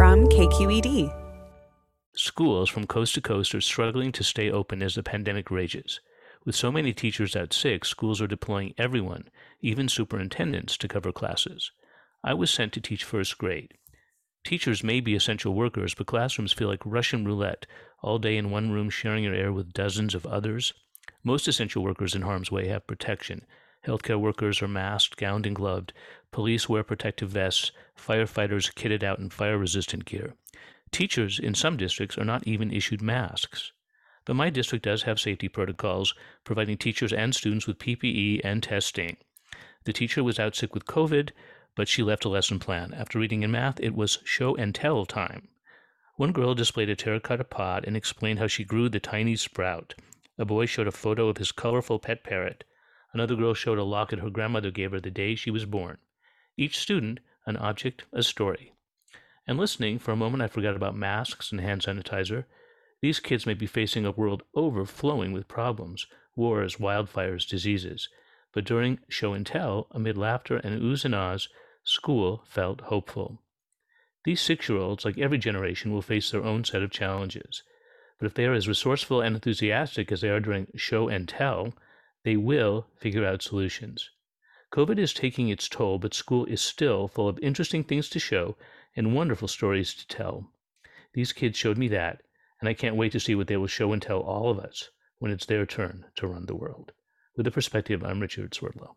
From KQED. Schools from coast to coast are struggling to stay open as the pandemic rages. With so many teachers out sick, schools are deploying everyone, even superintendents, to cover classes. I was sent to teach first grade. Teachers may be essential workers, but classrooms feel like Russian roulette, all day in one room sharing your air with dozens of others. Most essential workers in harm's way have protection. Healthcare workers are masked, gowned, and gloved. Police wear protective vests. Firefighters kitted out in fire resistant gear. Teachers in some districts are not even issued masks. But my district does have safety protocols, providing teachers and students with PPE and testing. The teacher was out sick with COVID, but she left a lesson plan. After reading in math, it was show and tell time. One girl displayed a terracotta pot and explained how she grew the tiny sprout. A boy showed a photo of his colorful pet parrot. Another girl showed a locket her grandmother gave her the day she was born. Each student, an object, a story. And listening, for a moment I forgot about masks and hand sanitizer. These kids may be facing a world overflowing with problems wars, wildfires, diseases. But during show and tell, amid laughter and oohs and ahs, school felt hopeful. These six year olds, like every generation, will face their own set of challenges. But if they are as resourceful and enthusiastic as they are during show and tell, they will figure out solutions. COVID is taking its toll, but school is still full of interesting things to show and wonderful stories to tell. These kids showed me that, and I can't wait to see what they will show and tell all of us when it's their turn to run the world. With the perspective, I'm Richard Swerdlow.